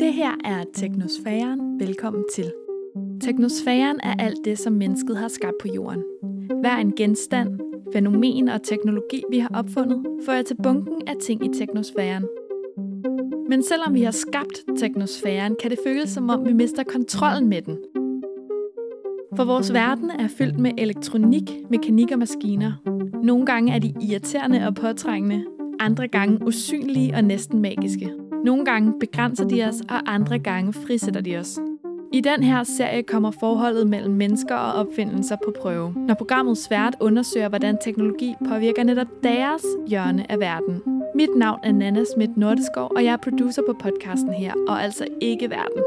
Det her er Teknosfæren. Velkommen til. Teknosfæren er alt det, som mennesket har skabt på jorden. Hver en genstand, fænomen og teknologi, vi har opfundet, fører til bunken af ting i teknosfæren. Men selvom vi har skabt teknosfæren, kan det føles som om, vi mister kontrollen med den. For vores verden er fyldt med elektronik, mekanik og maskiner. Nogle gange er de irriterende og påtrængende, andre gange usynlige og næsten magiske. Nogle gange begrænser de os, og andre gange frisætter de os. I den her serie kommer forholdet mellem mennesker og opfindelser på prøve, når programmet svært undersøger, hvordan teknologi påvirker netop deres hjørne af verden. Mit navn er Nana Schmidt Nordeskov, og jeg er producer på podcasten her, og altså ikke verden.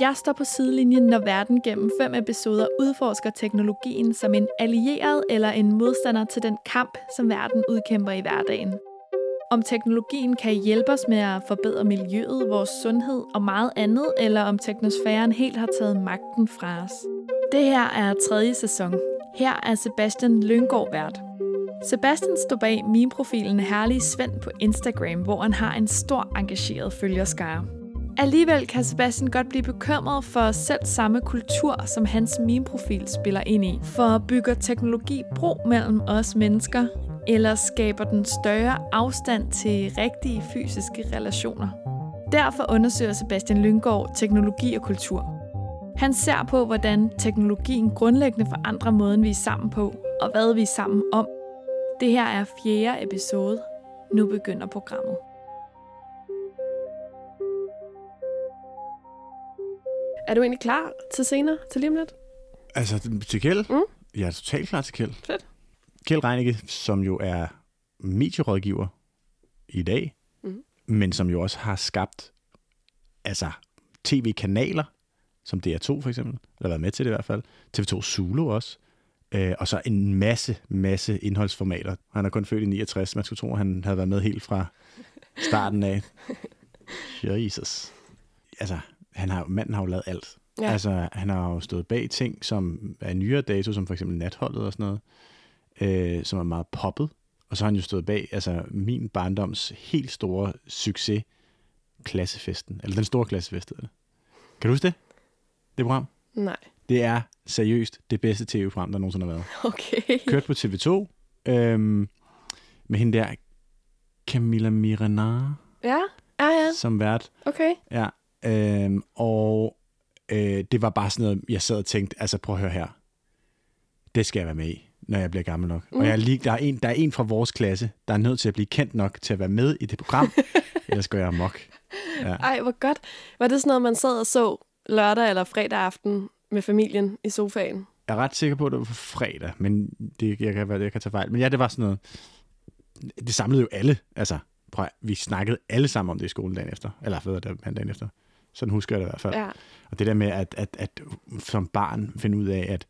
Jeg står på sidelinjen, når verden gennem fem episoder udforsker teknologien som en allieret eller en modstander til den kamp, som verden udkæmper i hverdagen. Om teknologien kan hjælpe os med at forbedre miljøet, vores sundhed og meget andet, eller om teknosfæren helt har taget magten fra os. Det her er tredje sæson. Her er Sebastian Lyngård vært. Sebastian står bag min profilen Herlige Svend på Instagram, hvor han har en stor engageret følgerskare. Alligevel kan Sebastian godt blive bekymret for selv samme kultur, som hans meme-profil spiller ind i. For bygger teknologi bro mellem os mennesker, eller skaber den større afstand til rigtige fysiske relationer? Derfor undersøger Sebastian Lyngård teknologi og kultur. Han ser på, hvordan teknologien grundlæggende forandrer måden, vi er sammen på, og hvad vi er sammen om. Det her er fjerde episode. Nu begynder programmet. Er du egentlig klar til senere, til lige om lidt? Altså, til Kjeld? Mm. Jeg er totalt klar til Kjeld. Fedt. Kjeld Reinicke, som jo er medierådgiver i dag, Mm. men som jo også har skabt altså tv-kanaler, som DR2 for eksempel, eller været med til det i hvert fald, TV2 Zulu også, øh, og så en masse, masse indholdsformater. Han er kun født i 69, man skulle tro, at han havde været med helt fra starten af. Jesus. Altså, han har, manden har jo lavet alt. Ja. Altså, han har jo stået bag ting, som er nyere dato, som for eksempel Natholdet og sådan noget, øh, som er meget poppet. Og så har han jo stået bag altså, min barndoms helt store succes, Klassefesten. Eller den store klassefest, hedder det. Kan du huske det? Det program? Nej. Det er seriøst det bedste tv-program, der nogensinde har været. Okay. Kørt på TV2, øhm, med hende der, Camilla Miranar, Ja, ja, ja. som vært. Okay. Ja, øhm, og øh, det var bare sådan noget, jeg sad og tænkte, altså prøv at høre her. Det skal jeg være med i, når jeg bliver gammel nok. Mm. Og jeg er lige, der, er en, der er en fra vores klasse, der er nødt til at blive kendt nok til at være med i det program, ellers går jeg amok. Ja. Ej, hvor godt. Var det sådan noget, man sad og så lørdag eller fredag aften med familien i sofaen? Jeg er ret sikker på, at det var på fredag, men det, jeg, kan, jeg kan tage fejl. Men ja, det var sådan noget, det samlede jo alle. Altså, prøv, vi snakkede alle sammen om det i skolen dagen efter. Eller hvad det han dagen efter. Sådan husker jeg det i hvert fald. Ja. Og det der med at, at, at som barn finde ud af, at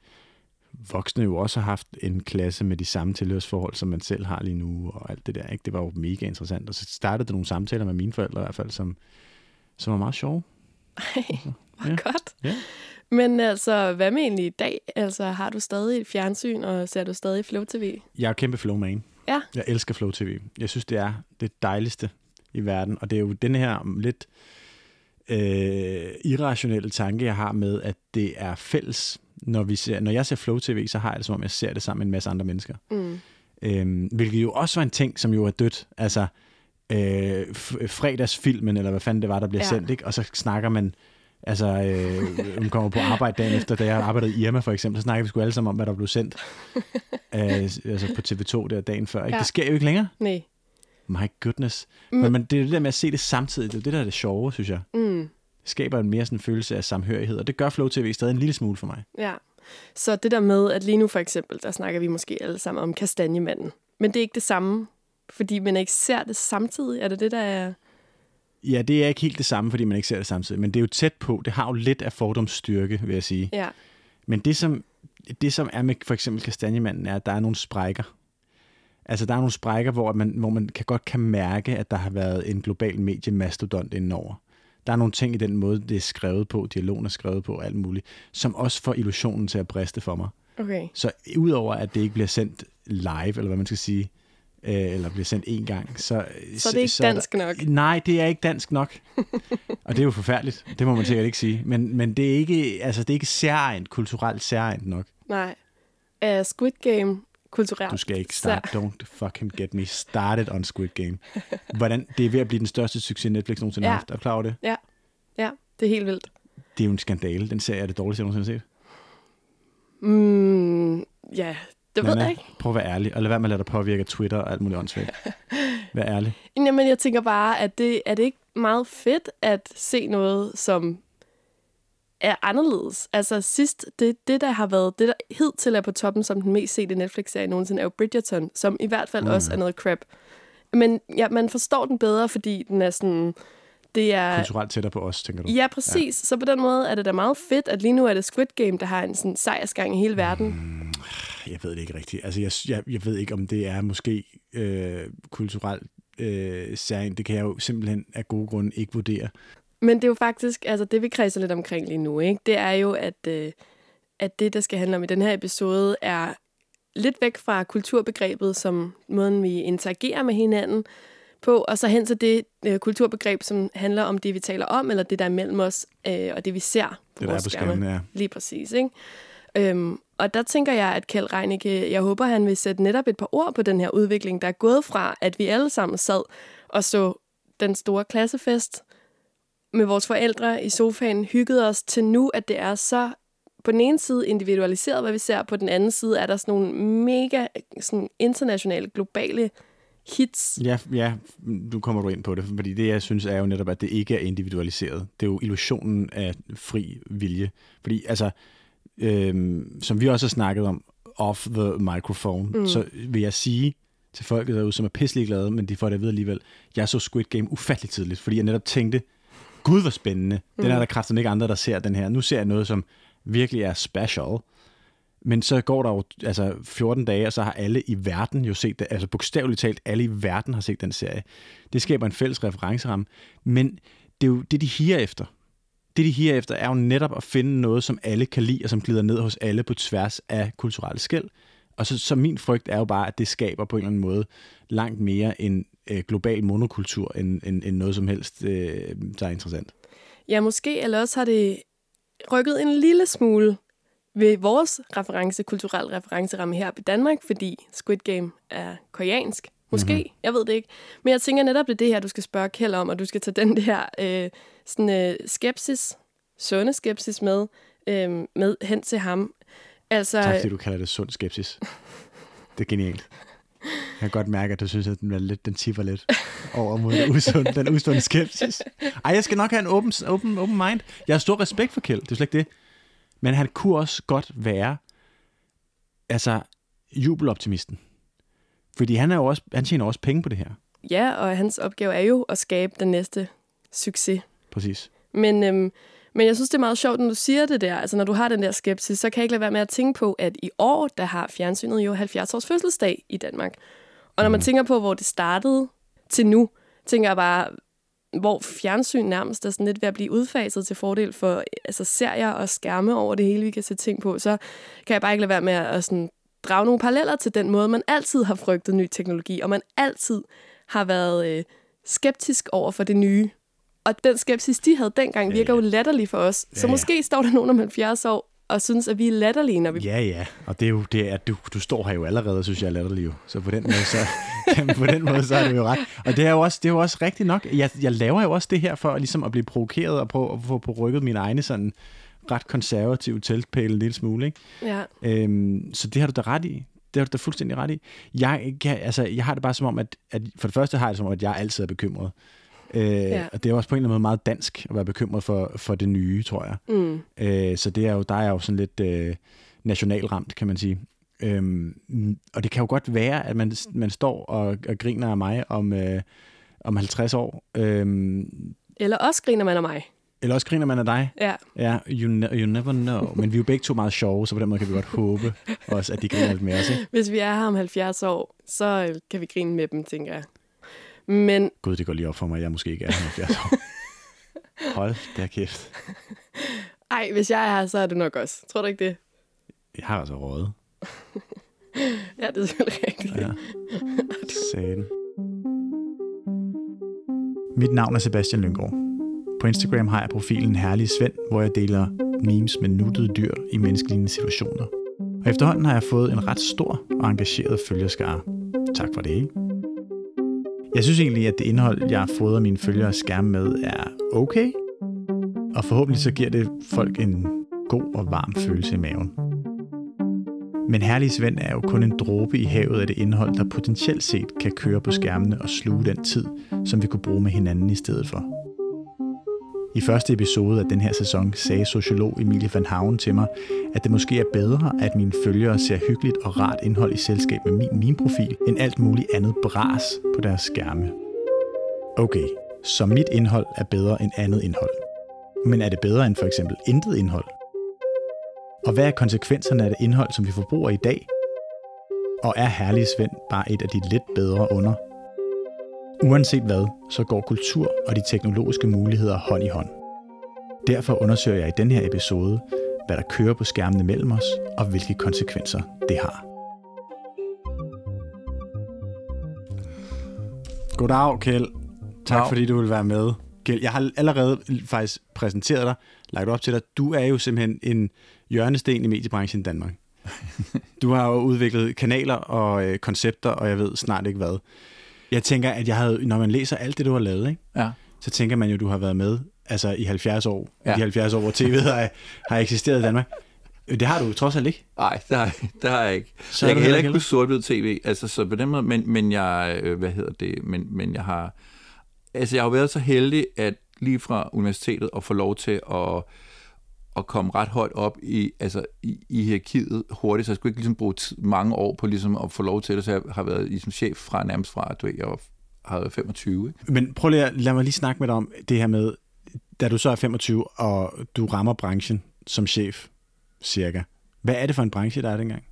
voksne jo også har haft en klasse med de samme tilhørsforhold, som man selv har lige nu, og alt det der. Ikke? Det var jo mega interessant. Og så startede der nogle samtaler med mine forældre i hvert fald, som, som var meget sjove. Ej, hvor Ja. godt. Ja. Men altså, hvad med egentlig i dag? Altså, har du stadig et fjernsyn, og ser du stadig Flow TV? Jeg er kæmpe flowman. Ja. Jeg elsker Flow TV. Jeg synes, det er det dejligste i verden. Og det er jo den her lidt øh, irrationelle tanke, jeg har med, at det er fælles. Når, vi ser, når jeg ser Flow TV, så har jeg det som om, jeg ser det sammen med en masse andre mennesker. Mm. Øhm, hvilket jo også var en ting, som jo er dødt. Altså, øh, fredagsfilmen, eller hvad fanden det var, der bliver Ja. sendt, ikke? og så snakker man, altså, øh, hun kommer på arbejde dagen efter, da jeg arbejdede i Irma for eksempel, så snakker vi sgu alle sammen om, hvad der blev sendt øh, altså på TV2 der dagen før. Ikke? Ja. Det sker jo ikke længere. Nej. My goodness. Mm. Men, men det er det der med at se det samtidig, det er det, der er det sjove, synes jeg. Mm. Skaber en mere sådan følelse af samhørighed, og det gør Flow TV stadig en lille smule for mig. Ja. Så det der med, at lige nu for eksempel, der snakker vi måske alle sammen om kastanjemanden. Men det er ikke det samme, fordi man ikke ser det samtidig. Er det det, der er... Ja, det er ikke helt det samme, fordi man ikke ser det samtidig, men det er jo tæt på. Det har jo lidt af fordomsstyrke, vil jeg sige. Ja. Men det som, det, som er med for eksempel kastanjemanden, er, at der er nogle sprækker. Altså, der er nogle sprækker, hvor man, hvor man kan godt kan mærke, at der har været en global mediemastodont indenover. Der er nogle ting i den måde, det er skrevet på, dialogen er skrevet på, alt muligt, som også får illusionen til at briste for mig. Okay. Så udover at det ikke bliver sendt live, eller hvad man skal sige, øh, eller bliver sendt én gang, så... Så er det ikke så er dansk der, nok. Nej, det er ikke dansk nok. og det er jo forfærdeligt. Det må man sikkert ikke sige. Men, men det er ikke, altså, det er ikke særligt, kulturelt særligt nok. Nej. Er Squid Game kulturelt? Du skal ikke start. Don't fucking get me started on Squid Game. Hvordan, det er ved at blive den største succes, Netflix nogensinde har Ja. haft. Er du klar over det? Ja. Ja, det er helt vildt. Det er jo en skandale. Den serie er det dårligste, jeg nogensinde har set. Mm, ja, det ved Nana, jeg ikke. Prøv at være ærlig, og lad være med at lade dig påvirke af Twitter og alt muligt åndssvagt. Vær ærlig. Jamen, jeg tænker bare, at det er det ikke meget fedt at se noget, som er anderledes. Altså sidst, det, det der har været, det der hidtil er på toppen som den mest sete Netflix-serie nogensinde, er jo Bridgerton, som i hvert fald mm. også er noget crap. Men ja, man forstår den bedre, fordi den er sådan, det er... Kulturelt tættere på os, tænker du? Ja, præcis. Ja. Så på den måde er det da meget fedt, at lige nu er det Squid Game, der har en sådan sejrsgang i hele verden. Mm. Jeg ved det ikke rigtigt. Altså, jeg, jeg, jeg ved ikke, om det er måske øh, kulturelt øh, særligt. Det kan jeg jo simpelthen af gode grunde ikke vurdere. Men det er jo faktisk, altså det vi kredser lidt omkring lige nu, ikke? det er jo, at, øh, at det, der skal handle om i den her episode, er lidt væk fra kulturbegrebet, som måden, vi interagerer med hinanden på, og så hen til det øh, kulturbegreb, som handler om det, vi taler om, eller det, der er mellem os, øh, og det, vi ser på Det, der er på skærme. skærmen, ja. Lige præcis, ikke? Øhm, og der tænker jeg, at Kjeld Reinicke, jeg håber, han vil sætte netop et par ord på den her udvikling, der er gået fra, at vi alle sammen sad og så den store klassefest med vores forældre i sofaen, hyggede os til nu, at det er så på den ene side individualiseret, hvad vi ser, på den anden side er der sådan nogle mega sådan internationale, globale hits. Ja, ja, nu kommer du ind på det, fordi det, jeg synes, er jo netop, at det ikke er individualiseret. Det er jo illusionen af fri vilje. Fordi, altså, øhm, som vi også har snakket om off the microphone, mm. så vil jeg sige til folket derude, som er pisselig glade, men de får det vide alligevel, jeg så Squid Game ufatteligt tidligt, fordi jeg netop tænkte, gud, hvor spændende. Den er der kraftigt ikke andre, der ser den her. Nu ser jeg noget, som virkelig er special. Men så går der jo altså 14 dage, og så har alle i verden jo set det. Altså bogstaveligt talt, alle i verden har set den serie. Det skaber en fælles referenceramme. Men det er jo det, de higer efter. Det, de higer efter, er jo netop at finde noget, som alle kan lide, og som glider ned hos alle på tværs af kulturelle skæld. Og så, så min frygt er jo bare, at det skaber på en eller anden måde langt mere en øh, global monokultur, end, end, end noget som helst, øh, der er interessant. Ja, måske, eller også har det rykket en lille smule ved vores reference, kulturel referenceramme her i Danmark, fordi Squid Game er koreansk. Måske, mm-hmm. jeg ved det ikke. Men jeg tænker netop, det er det her, du skal spørge Kjeld om, og du skal tage den der øh, sådan, øh, skepsis, sunde skepsis med, øh, med hen til ham. Altså, Tak fordi du kalder det sund skepsis. Det er genialt. Jeg kan godt mærke, at du synes, at den, er lidt, den tipper lidt over mod den usunde, den usunde skepsis. Ej, jeg skal nok have en open, open, open mind. Jeg har stor respekt for Kjeld, det er slet ikke det. Men han kunne også godt være altså jubeloptimisten. Fordi han, er jo også, han tjener også penge på det her. ja, og hans opgave er jo at skabe den næste succes. Præcis. Men, øhm, men jeg synes, det er meget sjovt, når du siger det der. Altså, når du har den der skepsis, så kan jeg ikke lade være med at tænke på, at i år, der har fjernsynet jo 70 års fødselsdag i Danmark. Og når man tænker på, hvor det startede til nu, tænker jeg bare, hvor fjernsyn nærmest er sådan lidt ved at blive udfaset til fordel for altså, serier og skærme over det hele, vi kan se ting på, så kan jeg bare ikke lade være med at, at sådan, drage nogle paralleller til den måde, man altid har frygtet ny teknologi, og man altid har været øh, skeptisk over for det nye. Og den skepsis, de havde dengang, virker Ja, jo latterlig for os. Ja, Så ja. måske står der nogen om 70 år og synes, at vi er latterlige, når vi... Ja, ja. Og det er jo det, at du, du står her jo allerede, synes jeg er latterlig jo. Så på den måde, så, jamen, på den måde, så er du jo ret. Og det er jo også, det er jo også rigtigt nok. Jeg, jeg laver jo også det her for ligesom at blive provokeret og prøve at få på rykket mine egne sådan ret konservative teltpæle en lille smule. Ikke? Ja. Øhm, så det har du da ret i. Det har du da fuldstændig ret i. Jeg, kan, altså, jeg har det bare som om, at, at for det første har jeg det som om, at jeg altid er bekymret. Øh, ja. Og det er også på en eller anden måde meget dansk at være bekymret for, for det nye, tror jeg. Mm. Øh, så det er jo, der er jo sådan lidt øh, nationalramt, kan man sige. Øhm, og det kan jo godt være, at man, man står og, og griner af mig om, øh, om 50 år. Øhm, Eller også griner man af mig. eller også griner man af dig. Ja. Ja, you, ne- you never know. Men vi er jo begge to meget sjove, så på den måde kan vi godt håbe også, at de griner lidt med os. Hvis vi er her om 70 år, så øh, kan vi grine med dem, tænker jeg. Men... Gud, det går lige op for mig, jeg måske ikke er 70 år. Hold da kæft. Ej, hvis jeg er her, så er det nok også. Tror du ikke det? Jeg har altså rådet. ja, det er selvfølgelig rigtigt. Ja. Sagen. Mit navn er Sebastian Lyngård. På Instagram har jeg profilen Herlig Svend, hvor jeg deler memes med nuttede dyr i menneskelige situationer. Og efterhånden har jeg fået en ret stor og engageret følgerskare. Tak for det, ikke? Jeg synes egentlig, at det indhold, jeg har fået mine følgere skærme med, er okay. Og forhåbentlig så giver det folk en god og varm følelse i maven. Men Herlig Svend er jo kun en dråbe i havet af det indhold, der potentielt set kan køre på skærmene og sluge den tid, som vi kunne bruge med hinanden i stedet for. I første episode af den her sæson sagde sociolog Emilie van Haven til mig, at det måske er bedre, at mine følgere ser hyggeligt og rart indhold i selskab med min min-profil, end alt muligt andet bras på deres skærme. Okay, så mit indhold er bedre end andet indhold. Men er det bedre end for eksempel intet indhold? Og hvad er konsekvenserne af det indhold, som vi forbruger i dag? Og er Herlig Svend bare et af de lidt bedre under? Uanset hvad, så går kultur og de teknologiske muligheder hånd i hånd. Derfor undersøger jeg i den her episode, hvad der kører på skærmene mellem os, og hvilke konsekvenser det har. Goddag, Kjeld. Tak Dag. fordi du vil være med. Kjeld, jeg har allerede faktisk præsenteret dig, lagt op til dig. Du er jo simpelthen en hjørnesten i mediebranchen i Danmark. Du har jo udviklet kanaler og øh, koncepter, og jeg ved snart ikke hvad. Jeg tænker, at jeg havde, når man læser alt det, du har lavet, ikke, Ja. så tænker man jo, at du har været med altså i 70 år. Ja. De 70 år, hvor tv har, har eksisteret i Danmark. Det har du trods alt ikke. Nej, det har, det har jeg ikke. Så jeg kan heller ikke huske sort tv, altså så på den måde, men, men jeg, øh, hvad hedder det, men, men jeg har, altså jeg har været så heldig, at lige fra universitetet at få lov til at, at komme ret højt op i, altså i, i hierarkiet hurtigt, så jeg skulle ikke ligesom bruge mange år på ligesom at få lov til det, så jeg har været ligesom chef fra nærmest fra, at du ved, jeg var, har været 25, ikke? Men prøv lige at lad mig lige snakke med dig om det her med, da du så er 25, og du rammer branchen som chef, cirka. Hvad er det for en branche, der er dengang?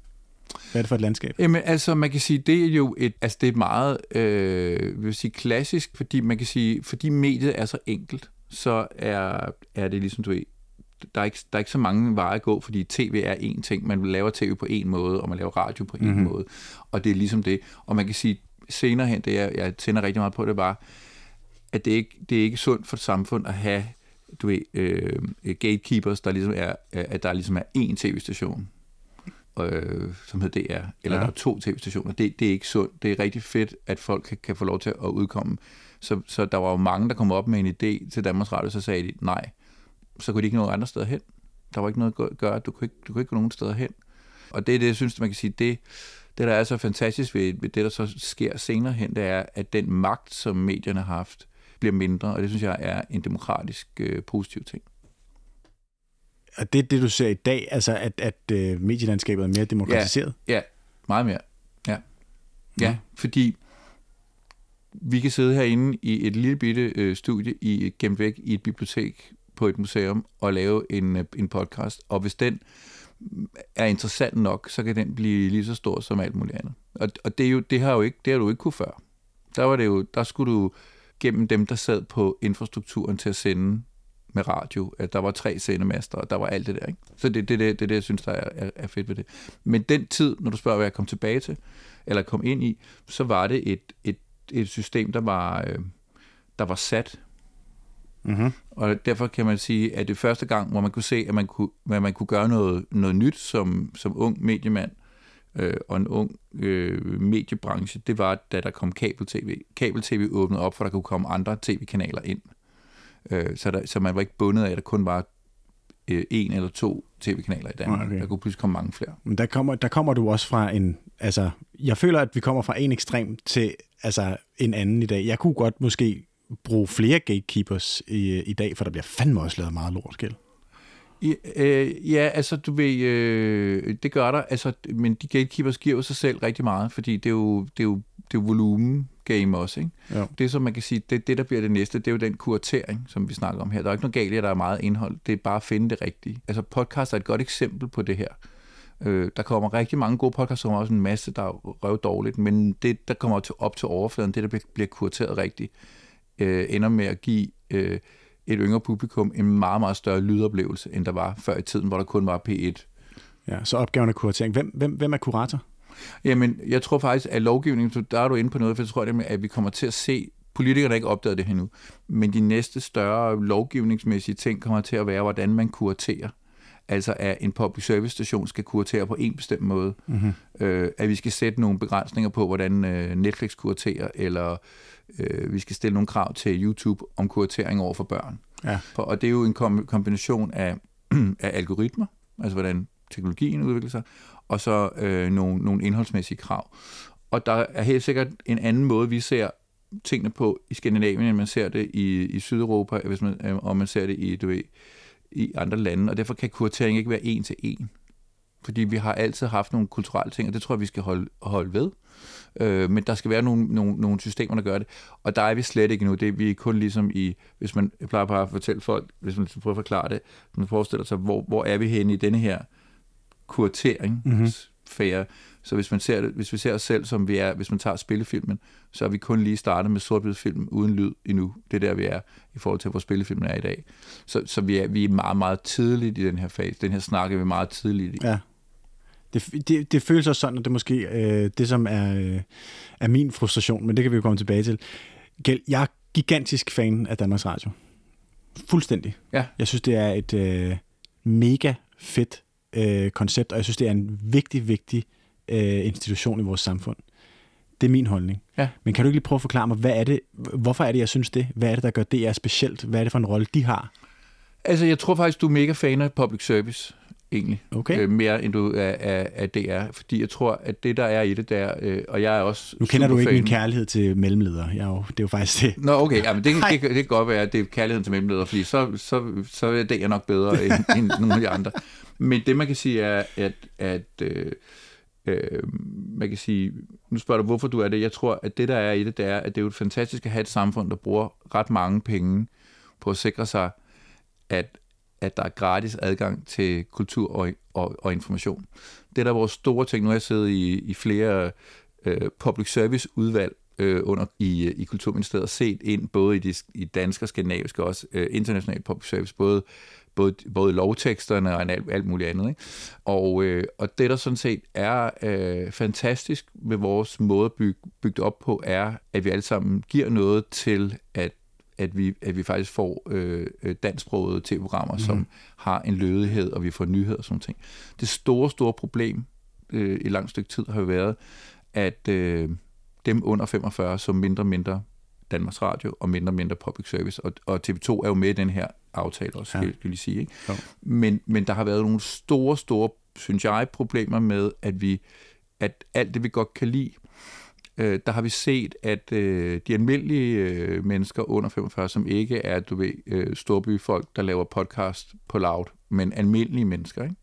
Hvad er det for et landskab? Jamen, altså, man kan sige, det er jo et, altså, det er et meget, øh, vil sige, klassisk, fordi man kan sige, fordi mediet er så enkelt, så er, er det ligesom, du ved, der er, ikke, der er ikke så mange veje at gå, fordi tv er én ting. Man laver tv på en måde, og man laver radio på en Mhm. mm-hmm. måde. Og det er ligesom det. Og man kan sige, senere hen, det jeg, jeg tænder rigtig meget på, det var, at det ikke det er ikke sundt for et samfund at have du ved, øh, gatekeepers, der ligesom er, at der ligesom er én tv-station, øh, som hedder DR, eller ja. der er to tv-stationer. Det, det er ikke sundt. Det er rigtig fedt, at folk kan, kan få lov til at udkomme. Så, så der var jo mange, der kom op med en idé til Danmarks Radio, så sagde de nej. Så kunne de ikke nå andre steder hen. Der var ikke noget at gøre. Du kunne ikke, du kunne ikke gå nogen steder hen. Og det er det, jeg synes, man kan sige, det, det der er så fantastisk ved, ved det, der så sker senere hen, det er, at den magt, som medierne har haft, bliver mindre, og det synes jeg er en demokratisk øh, positiv ting. Og det er det, du ser i dag, altså at, at øh, medielandskabet er mere demokratiseret? Ja, meget mere. Ja, ja Nå. fordi vi kan sidde herinde i et lille bitte øh, studie i gemt væk i et bibliotek på et museum og lave en, øh, en podcast, og hvis den er interessant nok, så kan den blive lige så stor som alt muligt andet. Og, og det, er jo, det, har jo ikke, det har du ikke kunne før. Der, var det jo, der skulle du gennem dem, der sad på infrastrukturen til at sende med radio, at der var tre sendemaster, og der var alt det der. Ikke? Så det er det, det, det, det, jeg synes, der er, er, er fedt ved det. Men den tid, når du spørger, hvad jeg kom tilbage til, eller kom ind i, så var det et, et, et system, der var, øh, der var sat. Mm-hmm. Og derfor kan man sige, at det første gang, hvor man kunne se, at man kunne, at man kunne gøre noget, noget nyt som, som ung mediemand, øh, og en ung øh, mediebranche, det var, da der kom kabel-tv. Kabel-tv åbnede op, for der kunne komme andre tv-kanaler ind. Øh, så, der, så man var ikke bundet af, at der kun var øh, en eller to tv-kanaler i Danmark. Okay. Okay. Der kunne pludselig komme mange flere. Men der kommer, der kommer du også fra en... Altså, jeg føler, at vi kommer fra en ekstrem til altså, en anden i dag. Jeg kunne godt måske bruge flere gatekeepers i, i dag, for der bliver fandme også lavet meget lort, gæld. I, øh, ja, altså du ved, øh, det gør der, altså, men de gatekeepers giver jo sig selv rigtig meget, fordi det er jo, det er jo, det er jo volumen game også, ikke? Jo. Det som man kan sige, det, det der bliver det næste, det er jo den kuratering, som vi snakker om her. Der er ikke noget galt i, at der er meget indhold, det er bare at finde det rigtige. Altså podcast er et godt eksempel på det her. Øh, der kommer rigtig mange gode podcasts, der kommer også en masse, der er røv dårligt, men det, der kommer til, op til overfladen, det der bliver, bliver kurateret rigtigt, øh, ender med at give øh, et yngre publikum en meget, meget større lydoplevelse, end der var før i tiden, hvor der kun var P1. Ja, så opgaven er kuratering. Hvem, hvem, hvem er kurator? Jamen, jeg tror faktisk, at lovgivningen, der er du inde på noget, for jeg tror at vi kommer til at se politikerne ikke opdaget det endnu, men de næste større lovgivningsmæssige ting kommer til at være, hvordan man kuraterer. Altså at en public service station skal kuratere på en bestemt måde. Mm-hmm. Øh, at vi skal sætte nogle begrænsninger på, hvordan øh, Netflix kuraterer, eller øh, vi skal stille nogle krav til YouTube om kuratering over for børn. Ja. For, og det er jo en kombination af, af algoritmer, altså hvordan teknologien udvikler sig, og så øh, nogle, nogle indholdsmæssige krav. Og der er helt sikkert en anden måde, vi ser tingene på i Skandinavien, end man ser det i, i Sydeuropa, hvis man, øh, og man ser det i, du ved, i andre lande, og derfor kan kuratering ikke være en til en. Fordi vi har altid haft nogle kulturelle ting, og det tror jeg, vi skal holde, holde ved. Øh, men der skal være nogle, nogle, nogle systemer, der gør det. Og der er vi slet ikke nu. Det er vi er kun ligesom i, hvis man jeg plejer bare at fortælle folk, hvis man prøver at forklare det, man forestiller sig, hvor, hvor er vi henne i denne her kuratering, mm-hmm. Så hvis, man ser det, hvis vi ser os selv, som vi er, hvis man tager spillefilmen, så er vi kun lige startet med sort film uden lyd endnu. Det er der, vi er i forhold til, hvor spillefilmen er i dag. Så, så vi, er, vi er meget, meget tidligt i den her fase. Den her snak er vi meget tidligt i. Ja. Det, det, det føles også sådan, at det måske øh, det, som er, øh, er min frustration, men det kan vi jo komme tilbage til. Gæld, jeg er gigantisk fan af Danmarks Radio. Fuldstændig. Ja. Jeg synes, det er et øh, mega fedt øh, koncept, og jeg synes, det er en vigtig, vigtig øh, institution i vores samfund. Det er min holdning. Ja. Men kan du ikke lige prøve at forklare mig, hvad er det, hvorfor er det, jeg synes det? Hvad er det, der gør det er specielt? Hvad er det for en rolle, de har? Altså, jeg tror faktisk, du er mega fan af public service egentlig. Okay. Øh, mere end du er af, af DR. Fordi jeg tror, at det, der er i det der, øh, og jeg er også Nu kender du ikke min kærlighed til mellemledere. Jeg er jo, det er jo faktisk det. Nå, okay. Ja, men det, det, det, det kan godt være, at det er kærligheden til mellemledere, fordi så, så, så er det nok bedre end, end nogle af de andre. Men det, man kan sige, er, at, at øh, øh, man kan sige, nu spørger du, hvorfor du er det. Jeg tror, at det, der er i det, det er, at det er jo et fantastisk at have et samfund, der bruger ret mange penge på at sikre sig, at, at der er gratis adgang til kultur og, og, og information. Det der er vores store ting. Nu har jeg siddet i, i flere øh, public service udvalg øh, under i, i Kulturministeriet og set ind både i de i dansk og skandinavisk og også øh, internationale public service, både både, både lovteksterne og alt, alt muligt andet. Ikke? Og, øh, og det, der sådan set er øh, fantastisk med vores måde at bygge, bygge op på, er, at vi alle sammen giver noget til, at at vi, at vi faktisk får øh, øh dansksprogede tv-programmer, mm. som har en lødighed, og vi får nyheder og sådan ting. Det store, store problem øh, i lang stykke tid har jo været, at øh, dem under 45, som mindre mindre Danmarks Radio og mindre mindre public service, og, og TV2 er jo med i den her aftale også, ja. skal jeg lige sige. Ikke? Men, men der har været nogle store, store, synes jeg, problemer med, at vi at alt det, vi godt kan lide, øh, der har vi set, at øh, de almindelige øh, mennesker under 45, som ikke er, du ved, øh, storbyfolk, der laver podcast på loud, men almindelige mennesker, ikke?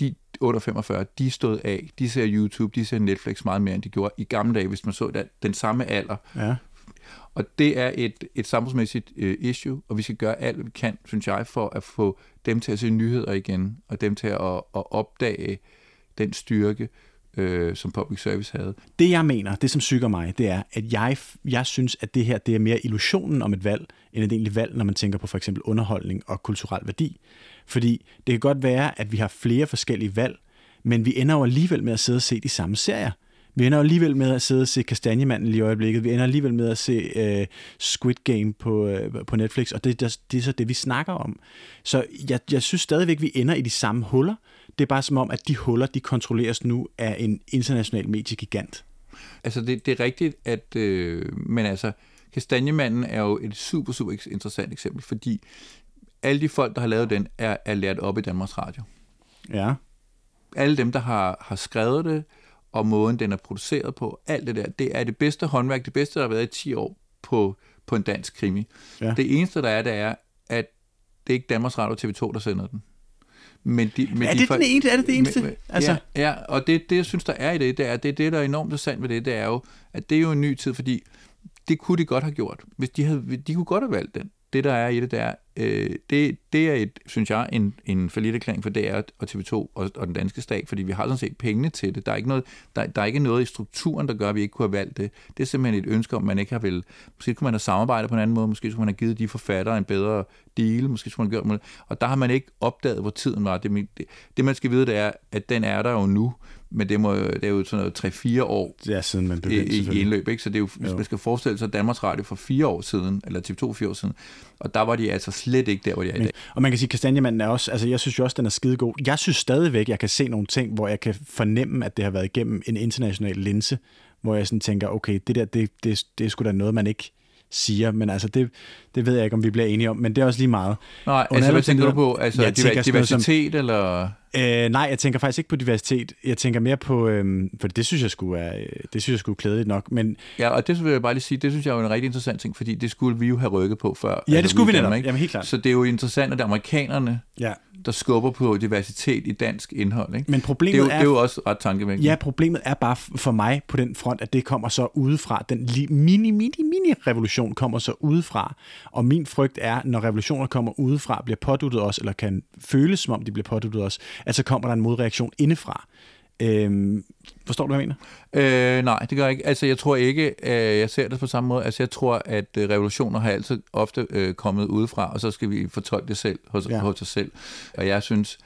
de under 45, de stod af, de ser YouTube, de ser Netflix meget mere, end de gjorde i gamle dage, hvis man så den, den samme alder ja. Og det er et, et samfundsmæssigt øh, issue, og vi skal gøre alt, hvad vi kan, synes jeg, for at få dem til at se nyheder igen, og dem til at, at opdage den styrke, øh, som public service havde. Det jeg mener, det som syger mig, det er, at jeg, jeg synes, at det her det er mere illusionen om et valg, end et egentligt valg, når man tænker på for eksempel underholdning og kulturel værdi. Fordi det kan godt være, at vi har flere forskellige valg, men vi ender jo alligevel med at sidde og se de samme serier. Vi ender alligevel med at sidde og se Kastanjemanden lige i øjeblikket. Vi ender alligevel med at se uh, Squid Game på, uh, på Netflix, og det, det, det er så det, vi snakker om. Så jeg, jeg synes stadigvæk, vi ender i de samme huller. Det er bare som om, at de huller, de kontrolleres nu af en international mediegigant. Altså, det, det er rigtigt, at... Øh, men altså, Kastanjemanden er jo et super, super interessant eksempel, fordi alle de folk, der har lavet den, er, er lært op i Danmarks Radio. Ja. Alle dem, der har, har skrevet det, og måden, den er produceret på, alt det der, det er det bedste håndværk, det bedste, der har været i 10 år på, på en dansk krimi. Ja. Det eneste, der er, det er, at det er ikke Danmarks Radio TV2, der sender den. Men de, men er, det de, den eneste, er det det eneste? Men, altså. ja, ja, og det, det, jeg synes, der er i det, det er, det, det, der er enormt interessant ved det, det er jo, at det er jo en ny tid, fordi det kunne de godt have gjort. Hvis de, havde, de kunne godt have valgt den. Det, der er i det, det er, øh, det, det er, et, synes jeg, en, en forlitterklæring for DR og TV2 og, og den danske stat, fordi vi har sådan set pengene til det. Der er, ikke noget, der, der er ikke noget i strukturen, der gør, at vi ikke kunne have valgt det. Det er simpelthen et ønske om, man ikke har vel... Måske kunne man have samarbejdet på en anden måde, måske skulle man have givet de forfattere en bedre deal, måske skulle man have gjort noget. Og der har man ikke opdaget, hvor tiden var. Det, det, det man skal vide, det er, at den er der jo nu, men det, må, det er jo sådan noget 3-4 år er siden man begyndte, i, i indløb. Ikke? Så det er jo, hvis Jo. man skal forestille sig Danmarks Radio for fire år siden, eller TV2 fire år siden, og der var de altså slet ikke der, hvor de er i dag. og man kan sige, at Kastanjemanden er også, altså jeg synes jo også, den er skidegod. Jeg synes stadigvæk, jeg kan se nogle ting, hvor jeg kan fornemme, at det har været igennem en international linse, hvor jeg sådan tænker, okay, det der, det, det, det er sgu da noget, man ikke siger, men altså det, det ved jeg ikke, om vi bliver enige om, men det er også lige meget. Nej, Under altså hvad tænker du på? Altså sådan noget som- diversitet, eller... Øh, nej, jeg tænker faktisk ikke på diversitet. Jeg tænker mere på, øhm, for det synes jeg skulle er, øh, det synes jeg skulle klædeligt nok, men Ja, og det vil jeg bare lige sige, det synes jeg er en rigtig interessant ting, fordi det skulle vi jo have rykket på før. ja, det skulle vi netop. Ikke? Jamen helt klart. Så det er jo interessant, at amerikanerne, Ja. der skubber på diversitet i dansk indhold. Ikke? Men Det er, problemet jo, er, det er jo også ret tankevækkende. Ja, problemet er bare for mig på den front, at det kommer så udefra. Den mini, mini, mini revolution kommer så udefra. Og min frygt er, når revolutioner kommer udefra, bliver påduttet os, eller kan føles som om de bliver påduttet os, at så kommer der en modreaktion indefra. Øhm, forstår du, hvad jeg mener? Øh, nej, det gør jeg ikke. Altså, jeg tror ikke, øh, jeg ser det på samme måde. Altså, jeg tror, at øh, revolutioner har altid ofte øh, kommet udefra, og så skal vi fortolke det selv hos, Ja. hos os selv. Og jeg synes,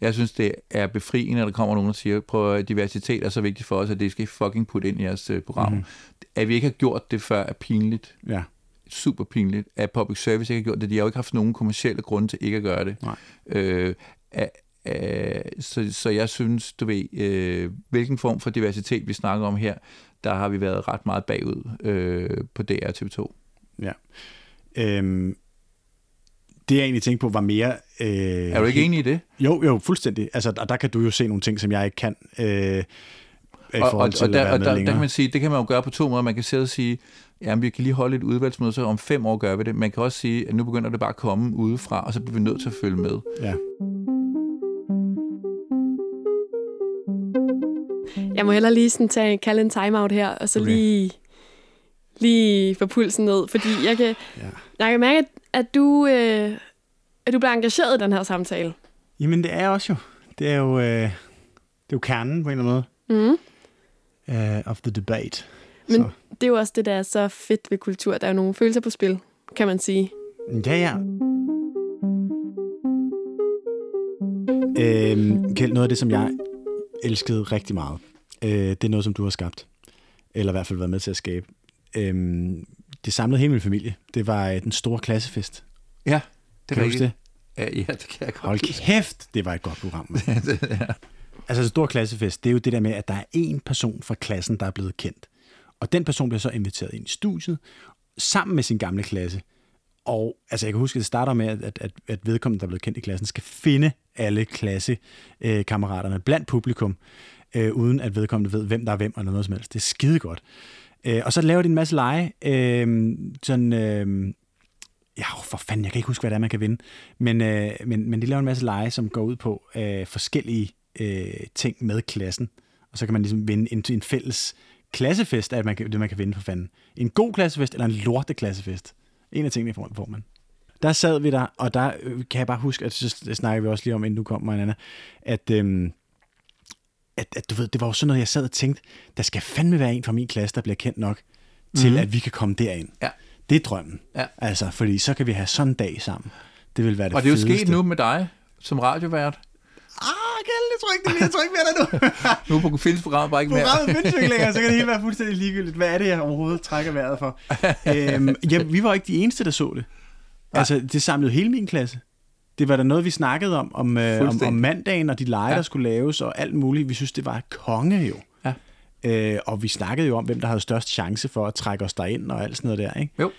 jeg synes, det er befriende, når der kommer nogen, der siger, prøv at diversitet er så vigtigt for os, at det skal I fucking putte ind i jeres øh, program. Mm. At vi ikke har gjort det før er pinligt. Ja. Super pinligt. At public service ikke har gjort det. De har jo ikke haft nogen kommersielle grunde til ikke at gøre det. Nej. Øh, at, Øh, så, så jeg synes, du ved, øh, hvilken form for diversitet vi snakker om her, der har vi været ret meget bagud øh, på DR og TV2. Ja. Øhm, det jeg egentlig tænkte på var mere... Øh, Er du ikke enig i det? Jo, jo, fuldstændig. Altså, og der kan du jo se nogle ting, som jeg ikke kan. Øh, i Og, og, og, der, og der, der kan man sige, det kan man jo gøre på to måder. Man kan sidde og sige, jamen vi kan lige holde et udvalgsmøde, så om fem år gør vi det. Man kan også sige, at nu begynder det bare at komme udefra, og så bliver vi nødt til at følge med. Ja. Jeg må heller lige sådan tage, kalde en timeout her, og så Okay. lige, lige få pulsen ned. Fordi jeg kan, Ja. jeg kan mærke, at, du, øh, at du bliver engageret i den her samtale. Jamen, det er også jo. Det er jo, øh, det er jo kernen på en eller anden Mm. måde uh, of the debate. Men Så. det er jo også det, der er så fedt ved kultur. Der er jo nogle følelser på spil, kan man sige. Ja, ja. Øhm, Kjeld, noget af det, som jeg elskede rigtig meget, øh, det er noget, som du har skabt. Eller i hvert fald været med til at skabe. Øhm, det samlede hele min familie. Det var øh, den store klassefest. Ja, det Kan huske det? Ja, ja, det kan jeg godt Hold kæft, det var et godt program. mand. Altså, stor klassefest, det er jo det der med, at der er en person fra klassen, der er blevet kendt. Og den person bliver så inviteret ind i studiet, sammen med sin gamle klasse. Og altså, jeg kan huske, at det starter med, at, at, at vedkommende, der er blevet kendt i klassen, skal finde alle klassekammeraterne blandt publikum, øh, uden at vedkommende ved, hvem der er hvem, eller noget som helst. Det er skide godt. Øh, og så laver de en masse lege. Øh, sådan, øh, ja, for fanden, jeg kan ikke huske, hvad det er, man kan vinde. Men, øh, men, men de laver en masse lege, som går ud på øh, forskellige øh, ting med klassen. Og så kan man ligesom vinde en, en fælles klassefest, at man kan, det man kan vinde for fanden. En god klassefest eller en lorte klassefest. En af tingene får, man. Der sad vi der, og der øh, kan jeg bare huske, at så snakker vi også lige om, inden du kom, Marianne, at, øhm, at, at du ved, det var jo sådan noget, jeg sad og tænkte, der skal fandme være en fra min klasse, der bliver kendt nok, til Mhm. at vi kan komme derind. Ja. Det er drømmen. Ja. Altså, fordi så kan vi have sådan en dag sammen. Det vil være det Og det er jo sket nu med dig som radiovært. Ah, Kjeld, jeg tror ikke, det jeg tror ikke mere der nu. Nu på findes programmet bare ikke mere. Programmet findes ikke længere, så kan det hele være fuldstændig ligegyldigt. Hvad er det, jeg overhovedet trækker vejret for? øhm, ja, vi var ikke de eneste, der så det. Altså, det samlede hele min klasse. Det var da noget, vi snakkede om, om, øh, om, om mandagen og de lege. Ja. der skulle laves og alt muligt. Vi synes, det var konge jo. Ja. Øh, og vi snakkede jo om, hvem der havde størst chance for at trække os derind og alt sådan noget der. Ikke? Jo.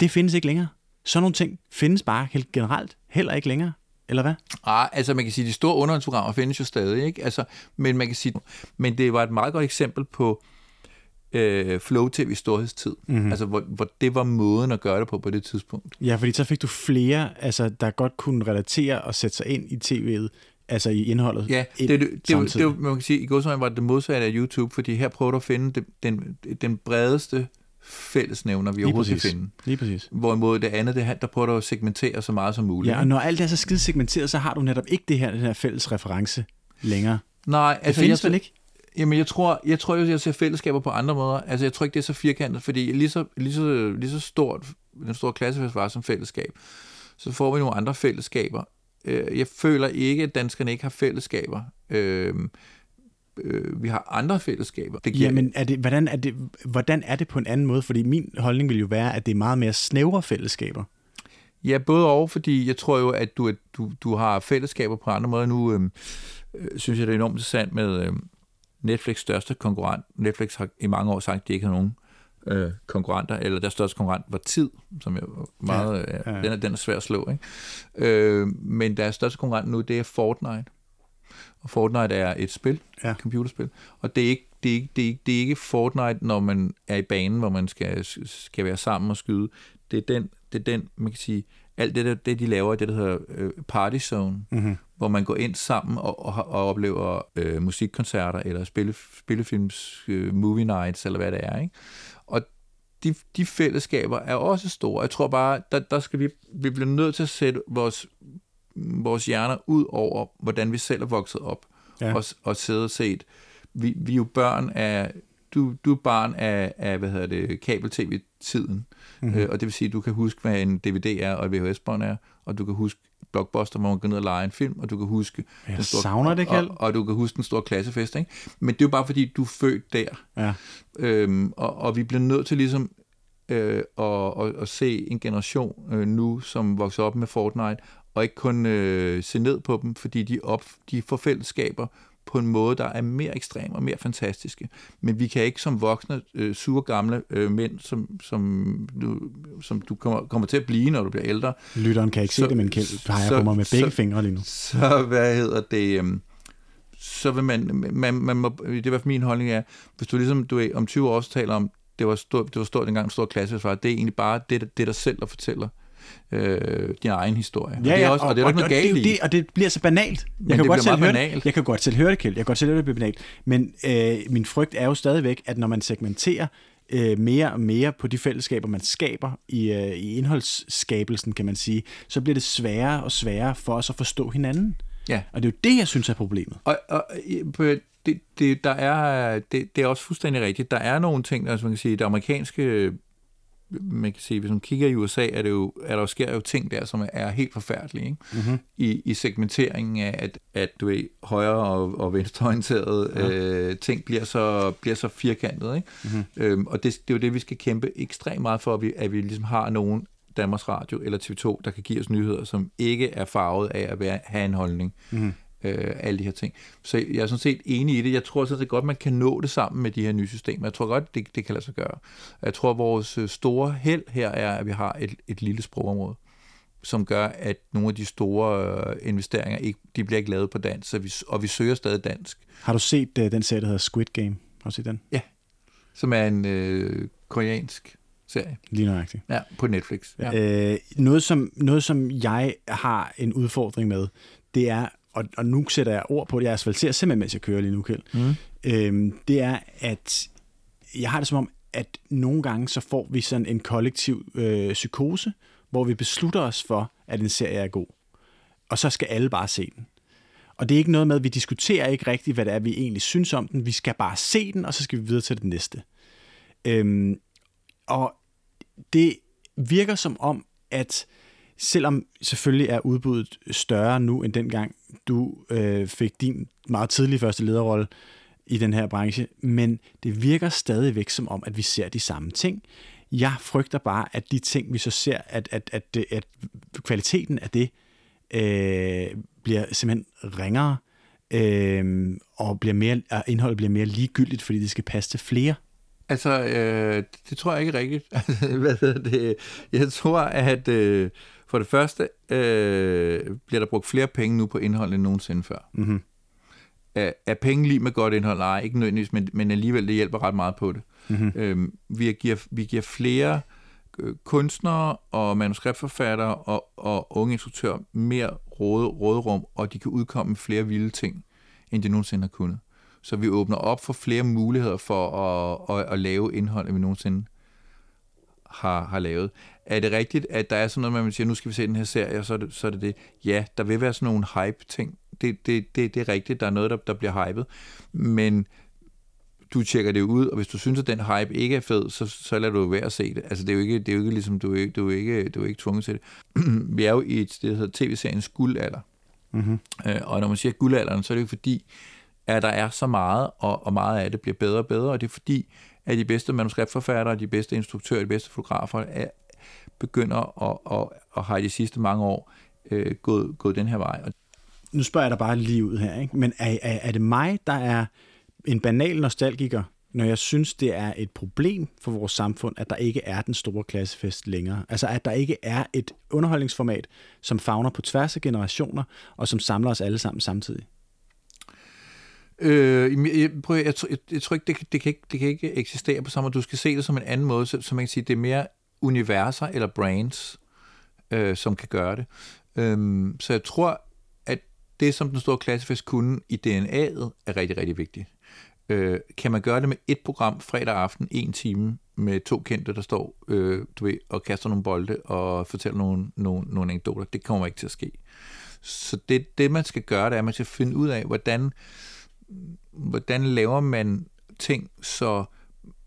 Det findes ikke længere. Sådan nogle ting findes bare helt generelt heller ikke længere. Eller hvad? Ah, altså man kan sige, at de store underholdningsprogrammer findes jo stadig, ikke? Altså, men man kan sige, men det var et meget godt eksempel på øh, Flow TV storhedstid. Mm-hmm. Altså, hvor, hvor det var måden at gøre det på på det tidspunkt. Ja, fordi så fik du flere, altså, der godt kunne relatere og sætte sig ind i tv'et, altså i indholdet. Ja, det, det, det, det, det, man kan sige, i godsøjne var det det modsatte af YouTube, fordi her prøver du at finde den, den, den bredeste fællesnævner, vi Lige overhovedet præcis. kan finde. Lige præcis. Hvorimod det andet, det, der prøver at segmentere så meget som muligt. Ja, og når alt er så skide segmenteret, så har du netop ikke det her, den her fælles reference længere. Nej, Det altså, findes jeg, vel ikke? Jamen, jeg tror, jeg tror jo, jeg ser fællesskaber på andre måder. Altså, jeg tror ikke, det er så firkantet, fordi lige så, lige så, lige så stort, den store klassefest var som fællesskab, så får vi nogle andre fællesskaber. Øh, Jeg føler ikke, at danskerne ikke har fællesskaber. Øh, øh, vi har andre fællesskaber. Det Ja, men er det, hvordan, er det, hvordan er det på en anden måde? Fordi min holdning vil jo være, at det er meget mere snævre fællesskaber. Ja, både og, fordi jeg tror jo, at du, at du, du har fællesskaber på andre måder. Nu øh, øh, synes jeg, det er enormt interessant med øh, Netflix største konkurrent. Netflix har i mange år sagt, at de ikke har nogen øh, konkurrenter, eller deres største konkurrent var tid, som er meget, ja. ja. Den, er, den er svær at slå. Ikke? Øh, men deres største konkurrent nu, det er Fortnite. Og Fortnite er et spil, Ja. et computerspil. Og det er, ikke, det, er ikke, det, er ikke, det er ikke Fortnite, når man er i banen, hvor man skal, skal være sammen og skyde. Det er den, det er den man kan sige, alt det, der, det de laver, det der hedder øh, Party Zone, Mm-hmm. hvor man går ind sammen og, og, og oplever øh, musikkoncerter eller spille, spillefilms øh, movie nights, eller hvad det er. Ikke? Og de, de fællesskaber er også store. Jeg tror bare, der, der skal vi, vi bliver nødt til at sætte vores, vores hjerner ud over, hvordan vi selv er vokset op, Ja. og, og sidde og set. Vi, vi er jo børn af, du, du er barn af, af hvad hedder det, kabel-tv-tiden, mm-hmm. øh, og det vil sige, at du kan huske, hvad en DVD er og et VHS-bånd er, og du kan huske Blockbuster, hvor man går ned og leger en film, og du kan huske Jeg savner det, Kjeld. og, og du kan huske den store klassefest, ikke? Men det er jo bare fordi, du er født der. Ja. Øhm, og, og vi bliver nødt til ligesom øh, at, at, at se en generation øh, nu, som vokser op med Fortnite, og ikke kun øh, se ned på dem, fordi de, op, de får fællesskaber på en måde, der er mere ekstrem og mere fantastiske. Men vi kan ikke som voksne, øh, sure gamle øh, mænd, som, som, du, som du kommer, kommer til at blive, når du bliver ældre, Lytteren kan ikke se Så- det, men Kjeld peger så- på mig med begge så- fingre lige nu. så hvad hedder det, øhm, så vil man, man, man må, det er i hvert fald min holdning er, hvis du ligesom, du er, om 20 år taler om, det var stort, det var stort dengang, en stor klasse, det er egentlig bare det, det er dig selv, der fortæller øh, din egen historie. og det er også, og, og det er ikke noget det, galt er jo i. det, og det bliver så banalt. Jeg kan, det godt selv høre det. banalt. jeg kan godt selv høre det, Kjeld. Jeg kan godt selv høre det bliver banalt. Men øh, min frygt er jo stadigvæk, at når man segmenterer øh, mere og mere på de fællesskaber, man skaber i, øh, i indholdsskabelsen, kan man sige, så bliver det sværere og sværere for os at forstå hinanden. Ja. Og det er jo det, jeg synes er problemet. Og, og på, det, det, der er, det, det er også fuldstændig rigtigt. Der er nogle ting, altså man kan sige, det amerikanske, man kan sige, hvis man kigger i USA, er det jo, er der jo sker jo ting der, som er helt forfærdelige, ikke? Mm-hmm. I, i segmenteringen af, at, at du ved, højre og, og venstreorienterede ja. øh, ting bliver så, bliver så firkantet, ikke? Mhm. Øhm, og det, det er jo det, vi skal kæmpe ekstremt meget for, at vi, at vi ligesom har nogen Danmarks Radio eller TV2, der kan give os nyheder, som ikke er farvet af at være, have en holdning. Mhm. Øh, alle de her ting. Så jeg er sådan set enig i det. Jeg tror sådan set godt, man kan nå det sammen med de her nye systemer. Jeg tror godt, det, det kan lade sig gøre. Jeg tror, vores øh, store held her er, at vi har et, et lille sprogområde, som gør, at nogle af de store øh, investeringer, ikke, de bliver ikke lavet på dansk, så vi, og vi søger stadig dansk, Har du set uh, den serie, der hedder Squid Game? Har du set den? som er en øh, koreansk serie. Lige nøjagtigt. Ja, på Netflix. Ja. Øh, noget, som, noget, som jeg har en udfordring med, det er, og, og nu sætter jeg ord på det, jeg asfalterer simpelthen, mens jeg kører lige nu, Kjeld, Mm. øhm, det er, at jeg har det som om, at nogle gange så får vi sådan en kollektiv øh, psykose, hvor vi beslutter os for, at en serie er god. Og så skal alle bare se den. Og det er ikke noget med, at vi diskuterer ikke rigtigt, hvad det er, vi egentlig synes om den. Vi skal bare se den, og så skal vi videre til det næste. Øhm, og det virker som om, at selvom selvfølgelig er udbuddet større nu, end dengang du øh, fik din meget tidlige første lederrolle i den her branche, men det virker stadigvæk som om, at vi ser de samme ting. Jeg frygter bare, at de ting, vi så ser, at, at, at, at kvaliteten af det øh, bliver simpelthen ringere, øh, og bliver mere, og indholdet bliver mere ligegyldigt, fordi det skal passe til flere. Altså, øh, det tror jeg ikke rigtigt. Altså, hvad hedder det? Jeg tror, at øh, for det første øh, bliver der brugt flere penge nu på indhold end nogensinde før. Mm-hmm. Er, er penge lige med godt indhold? Nej, ikke nødvendigvis, men, men alligevel, det hjælper ret meget på det. Mm-hmm. Øhm, vi, giver, vi giver flere øh, kunstnere og manuskriptforfattere og, og unge instruktører mere råde, råderum, og de kan udkomme med flere vilde ting, end de nogensinde har kunnet. Så vi åbner op for flere muligheder for at, at, at lave indhold, end vi nogensinde har, har lavet. Er det rigtigt, at der er sådan noget, man siger, nu skal vi se den her serie, og så er det så er det, det? Ja, der vil være sådan nogle hype-ting. Det, det, det, det er rigtigt, der er noget, der, der bliver hypet. Men du tjekker det ud, og hvis du synes, at den hype ikke er fed, så, så lader du være at se det. Altså, det er jo ikke, det er jo ikke ligesom, du er, du er ikke, du er ikke tvunget til det. vi er jo i et, det hedder tv-seriens guldalder. Mm-hmm. Øh, og når man siger guldalderen, så er det jo fordi, at der er så meget, og, og meget af det bliver bedre og bedre, og det er fordi, at de bedste manuskriptforfattere, de bedste instruktører, de bedste fotografer er, begynder at, at, at have de sidste mange år øh, gået, gået den her vej. Nu spørger jeg dig bare lige ud her, ikke? men er, er, er det mig, der er en banal nostalgiker, når jeg synes, det er et problem for vores samfund, at der ikke er den store klassefest længere. Altså at der ikke er et underholdningsformat, som fagner på tværs af generationer, og som samler os alle sammen samtidig. Øh, jeg, prøv, jeg, jeg, jeg tror ikke det, det, kan ikke, det kan ikke eksistere på samme måde. Du skal se det som en anden måde, så, så man kan sige, det er mere universer eller brands, øh, som kan gøre det. Øh, så jeg tror, at det, som den store klassefest kunne i DNA'et, er rigtig, rigtig vigtigt. Øh, kan man gøre det med et program fredag aften, en time, med to kendte, der står øh, du ved, og kaster nogle bolde og fortæller nogle, nogle, nogle anekdoter, det kommer ikke til at ske. Så det, det, man skal gøre, det er, at man skal finde ud af, hvordan, hvordan laver man ting, så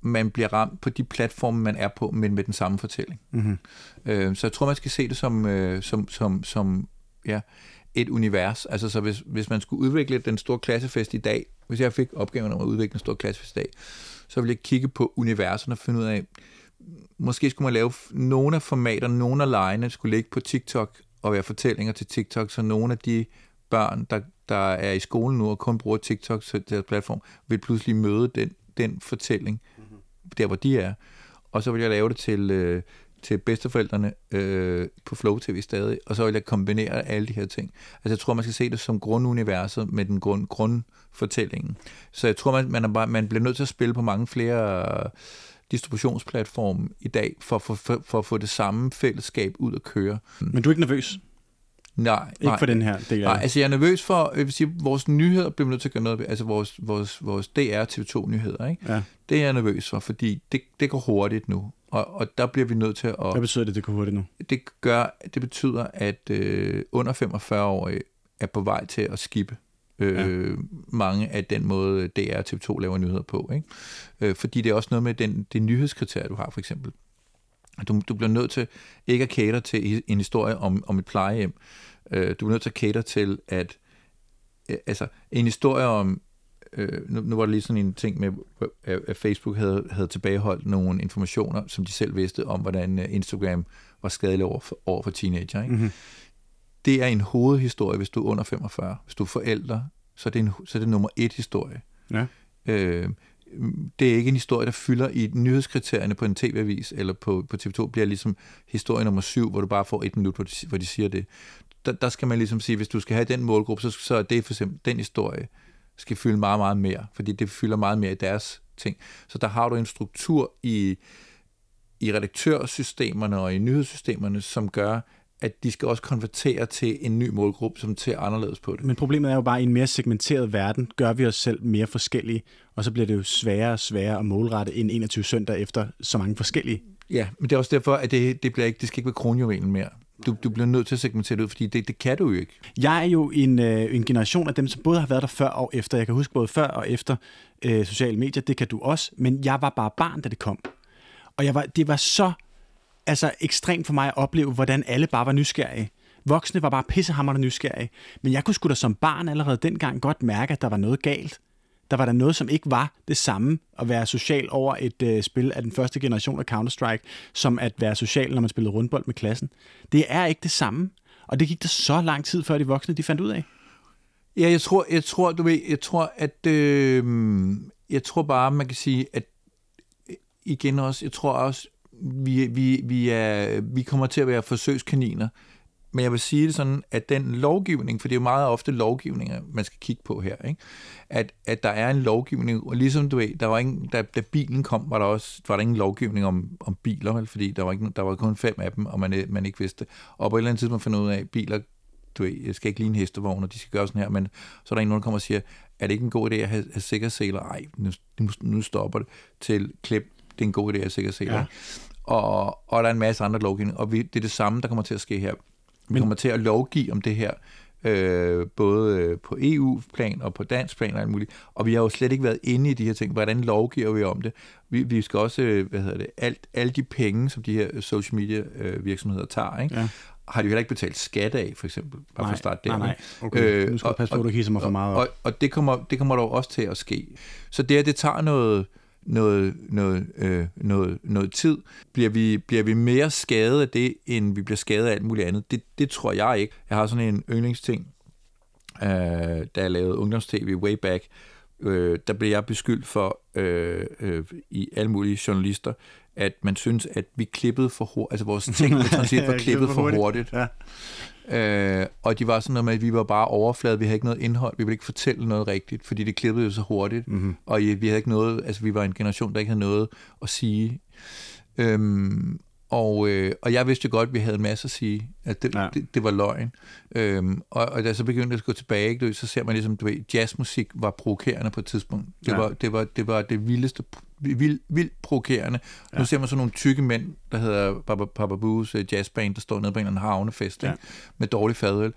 man bliver ramt på de platforme, man er på, men med den samme fortælling. Mm-hmm. Øh, så jeg tror, man skal se det som, øh, som, som, som ja, et univers. Altså, så hvis, hvis man skulle udvikle den store klassefest i dag, hvis jeg fik opgaven om at udvikle en stor klassefest i dag, så ville jeg kigge på universerne og finde ud af, måske skulle man lave nogle af formaterne, nogle af lejene skulle ligge på TikTok og være fortællinger til TikTok, så nogle af de børn, der, der er i skolen nu og kun bruger TikTok til deres platform, vil pludselig møde den, den fortælling, mm-hmm. der hvor de er. Og så vil jeg lave det til, øh, til bedsteforældrene øh, på Flow TV stadig, og så vil jeg kombinere alle de her ting. Altså jeg tror, man skal se det som grunduniverset med den grund, grundfortællingen. Så jeg tror, man, man, er bare, man bliver nødt til at spille på mange flere distributionsplatforme i dag, for, for, for, for at få det samme fællesskab ud at køre. Men du er ikke nervøs? Nej. Ikke nej, for den her del af Nej, altså jeg er nervøs for, jeg vil sige, vores nyheder bliver nødt til at gøre noget ved, altså vores, vores, vores DR TV2 nyheder, ikke? Ja. Det er jeg nervøs for, fordi det, det går hurtigt nu. Og, og der bliver vi nødt til at... Hvad betyder det, det går hurtigt nu? Det, gør, det betyder, at øh, under 45-årige er på vej til at skippe øh, ja. mange af den måde, DR og TV2 laver nyheder på. Ikke? Øh, fordi det er også noget med den, det nyhedskriterie, du har for eksempel. Du, du bliver nødt til ikke at cater til en historie om, om et plejehjem. Øh, du bliver nødt til at cater til, at øh, altså, en historie om øh, nu, nu var der lige sådan en ting med, at Facebook havde, havde tilbageholdt nogle informationer, som de selv vidste om, hvordan øh, Instagram var skadelig over for, over for teenager. Ikke? Mm-hmm. Det er en hovedhistorie, hvis du er under 45. Hvis du er forældre, så er det, en, så er det nummer et historie. Ja. Øh, det er ikke en historie, der fylder i nyhedskriterierne på en tv-avis eller på, på TV2, bliver ligesom historie nummer syv, hvor du bare får et minut, hvor de, hvor de siger det. Der, der skal man ligesom sige, hvis du skal have den målgruppe, så, så er det for eksempel den historie skal fylde meget, meget mere, fordi det fylder meget mere i deres ting. Så der har du en struktur i, i redaktørsystemerne og i nyhedssystemerne, som gør, at de skal også konvertere til en ny målgruppe, som ser anderledes på det. Men problemet er jo bare, at i en mere segmenteret verden, gør vi os selv mere forskellige, og så bliver det jo sværere og sværere at målrette en 21 søndag efter så mange forskellige. Ja, men det er også derfor, at det, det, bliver ikke, det skal ikke være kronjuvelen mere. Du, du bliver nødt til at segmentere det ud, fordi det, det kan du jo ikke. Jeg er jo en, øh, en generation af dem, som både har været der før og efter. Jeg kan huske både før og efter øh, sociale medier. Det kan du også. Men jeg var bare barn, da det kom. Og jeg var, det var så altså, ekstremt for mig at opleve, hvordan alle bare var nysgerrige. Voksne var bare pissehammerende nysgerrige. Men jeg kunne sgu da som barn allerede dengang godt mærke, at der var noget galt der var der noget, som ikke var det samme at være social over et øh, spil af den første generation af Counter-Strike, som at være social, når man spillede rundbold med klassen. Det er ikke det samme. Og det gik der så lang tid, før de voksne de fandt ud af. Ja, jeg tror, jeg tror, du ved, jeg tror, at øh, jeg tror bare, man kan sige, at øh, igen også, jeg tror også, vi, vi, vi, er, vi kommer til at være forsøgskaniner men jeg vil sige det sådan, at den lovgivning, for det er jo meget ofte lovgivninger, man skal kigge på her, ikke? At, at der er en lovgivning, og ligesom du ved, der var ingen, da, da bilen kom, var der også var der ingen lovgivning om, om biler, vel? fordi der var, ikke, der var kun fem af dem, og man, man ikke vidste Og på et eller andet tidspunkt fandt ud af, at biler, du ved, skal ikke lige en hestevogn, og de skal gøre sådan her, men så er der en, der kommer og siger, er det ikke en god idé at have, have sikkerhedsseler? Ej, nu, nu stopper det til klip, det er en god idé at have sikkerhedsseler. Ja. Og, og der er en masse andre lovgivning, og vi, det er det samme, der kommer til at ske her. Vi Men- kommer til at lovgive om det her, øh, både øh, på EU-plan og på dansk plan og alt muligt. Og vi har jo slet ikke været inde i de her ting. Hvordan lovgiver vi om det? Vi, vi skal også, øh, hvad hedder det, alt, alle de penge, som de her social media øh, virksomheder tager, ikke? Ja. har de jo heller ikke betalt skat af, for eksempel. Bare for at starte der. nej, nej. Okay. nu skal du passe på, at du hisser mig for meget op. Og, og det, kommer, det kommer dog også til at ske. Så det, her, det tager noget, noget, noget, øh, noget, noget tid. Bliver vi, bliver vi mere skadet af det, end vi bliver skadet af alt muligt andet? Det, det tror jeg ikke. Jeg har sådan en yndlingsting, øh, da jeg lavede ungdomstv way back, øh, der blev jeg beskyldt for øh, øh, i alle mulige journalister, at man synes, at vi klippede for hurtigt, altså vores ting transit var klippet for hurtigt. Ja. Øh, og de var sådan noget med, at vi var bare overflade, vi havde ikke noget indhold, vi ville ikke fortælle noget rigtigt, fordi det klippede jo så hurtigt, Mm-hmm. og vi havde ikke noget, altså vi var en generation, der ikke havde noget at sige. Øhm, og, øh, og jeg vidste godt, at vi havde en masse at sige, at det, Ja. det, det var løgn. Øhm, og, og da jeg så begyndte at gå tilbage, ikke, så ser man ligesom, du ved, jazzmusik var provokerende på et tidspunkt. Det, Ja. var, det, var, det var det vildeste, vild, vildt provokerende. Ja. Nu ser man sådan nogle tykke mænd, der hedder Papa, Papa Boos øh, jazzband, der står nede på en eller anden havnefest, Ja. ikke? med dårlig fadøl.